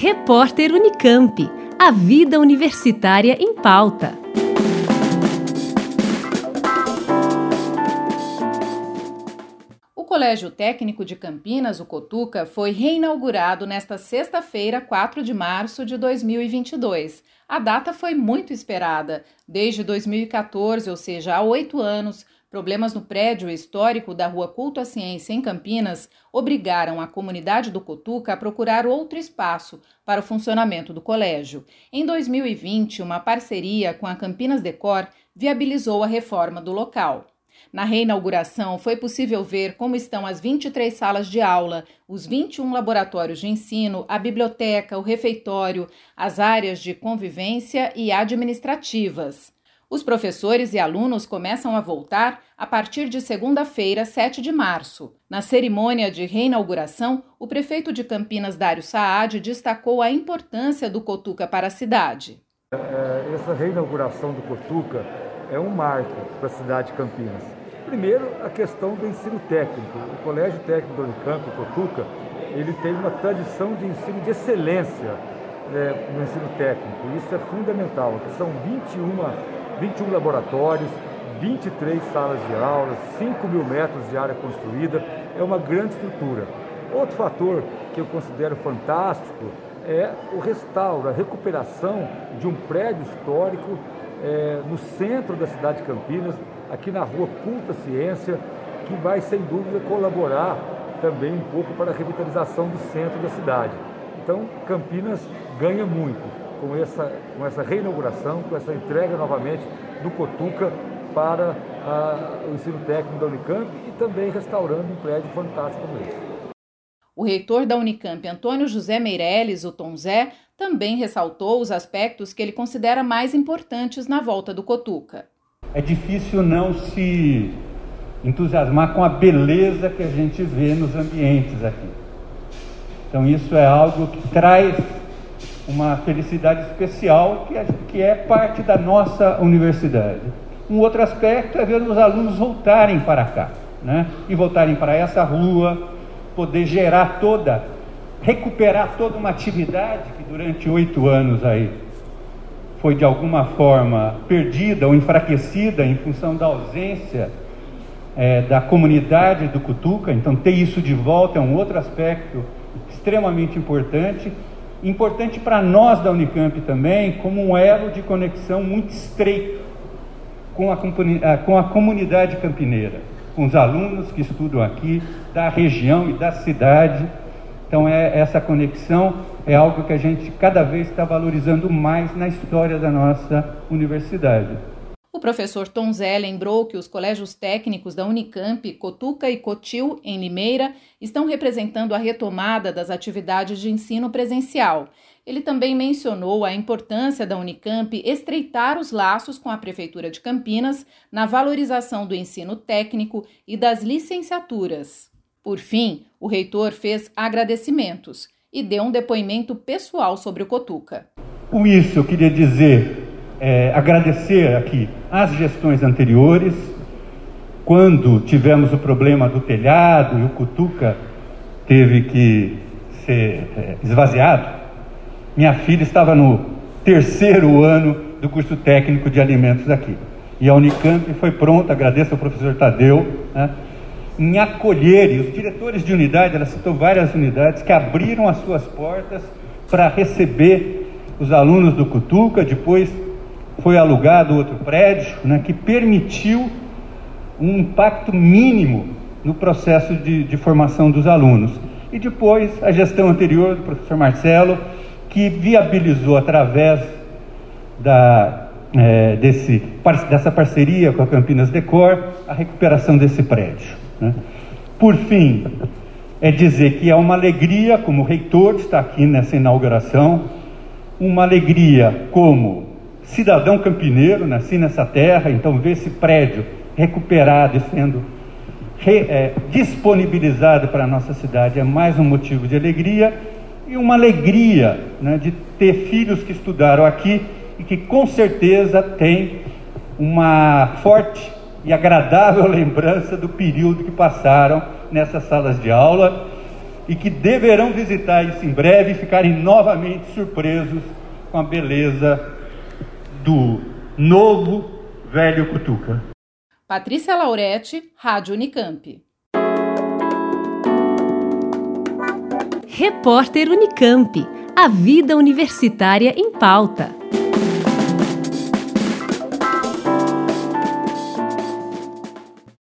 Repórter Unicamp. A vida universitária em pauta. O Colégio Técnico de Campinas, o Cotuca, foi reinaugurado nesta sexta-feira, 4 de março de 2022. A data foi muito esperada. Desde 2014, ou seja, há oito anos, Problemas no prédio histórico da Rua Culto à Ciência, em Campinas, obrigaram a comunidade do Cotuca a procurar outro espaço para o funcionamento do colégio. Em 2020, uma parceria com a Campinas Decor viabilizou a reforma do local. Na reinauguração, foi possível ver como estão as 23 salas de aula, os 21 laboratórios de ensino, a biblioteca, o refeitório, as áreas de convivência e administrativas. Os professores e alunos começam a voltar a partir de segunda-feira, 7 de março. Na cerimônia de reinauguração, o prefeito de Campinas, Dário Saad, destacou a importância do Cotuca para a cidade. É, essa reinauguração do Cotuca é um marco para a cidade de Campinas. Primeiro, a questão do ensino técnico. O Colégio Técnico do Unicamp, Cotuca, ele tem uma tradição de ensino de excelência é, no ensino técnico. Isso é fundamental. São 21 21 laboratórios, 23 salas de aulas, 5 mil metros de área construída, é uma grande estrutura. Outro fator que eu considero fantástico é o restauro, a recuperação de um prédio histórico é, no centro da cidade de Campinas, aqui na rua Culta Ciência, que vai sem dúvida colaborar também um pouco para a revitalização do centro da cidade. Então, Campinas ganha muito com essa, com essa reinauguração, com essa entrega novamente do Cotuca para a, o ensino técnico da Unicamp e também restaurando um prédio fantástico como esse. O reitor da Unicamp, Antônio José Meirelles, o Tom Zé, também ressaltou os aspectos que ele considera mais importantes na volta do Cotuca. É difícil não se entusiasmar com a beleza que a gente vê nos ambientes aqui. Então, isso é algo que traz uma felicidade especial que é, que é parte da nossa universidade. Um outro aspecto é ver os alunos voltarem para cá, né? E voltarem para essa rua, poder gerar toda, recuperar toda uma atividade que durante oito anos aí foi de alguma forma perdida ou enfraquecida em função da ausência é, da comunidade do Cutuca. Então, ter isso de volta é um outro aspecto extremamente importante importante para nós da Unicamp também, como um elo de conexão muito estreito com a, com a comunidade campineira, com os alunos que estudam aqui, da região e da cidade. Então, é, essa conexão é algo que a gente cada vez está valorizando mais na história da nossa universidade. O professor Tom Zé lembrou que os colégios técnicos da Unicamp, Cotuca e Cotil, em Limeira, estão representando a retomada das atividades de ensino presencial. Ele também mencionou a importância da Unicamp estreitar os laços com a Prefeitura de Campinas na valorização do ensino técnico e das licenciaturas. Por fim, o reitor fez agradecimentos e deu um depoimento pessoal sobre o Cotuca. Com isso, eu queria dizer é, agradecer aqui as gestões anteriores, quando tivemos o problema do telhado e o Cutuca teve que ser é, esvaziado, minha filha estava no terceiro ano do curso técnico de alimentos aqui. E a Unicamp foi pronta, agradeço ao professor Tadeu, né, em acolher, e os diretores de unidade, ela citou várias unidades, que abriram as suas portas para receber os alunos do Cutuca, depois foi alugado outro prédio né, que permitiu um impacto mínimo no processo de, de, formação dos alunos. E depois a gestão anterior do professor Marcelo, que viabilizou através da, é, desse, dessa parceria com a Campinas Decor a recuperação desse prédio. Né. Por fim, é dizer que é uma alegria, como reitor está aqui nessa inauguração, uma alegria como cidadão campineiro, nasci nessa terra, então ver esse prédio recuperado e sendo re, é, disponibilizado para a nossa cidade. É mais um motivo de alegria e uma alegria né, de ter filhos que estudaram aqui e que com certeza têm uma forte e agradável lembrança do período que passaram nessas salas de aula e que deverão visitar isso em breve e ficarem novamente surpresos com a beleza do novo velho Cutuca. Patrícia Lauretti, Rádio Unicamp. Repórter Unicamp. A vida universitária em pauta.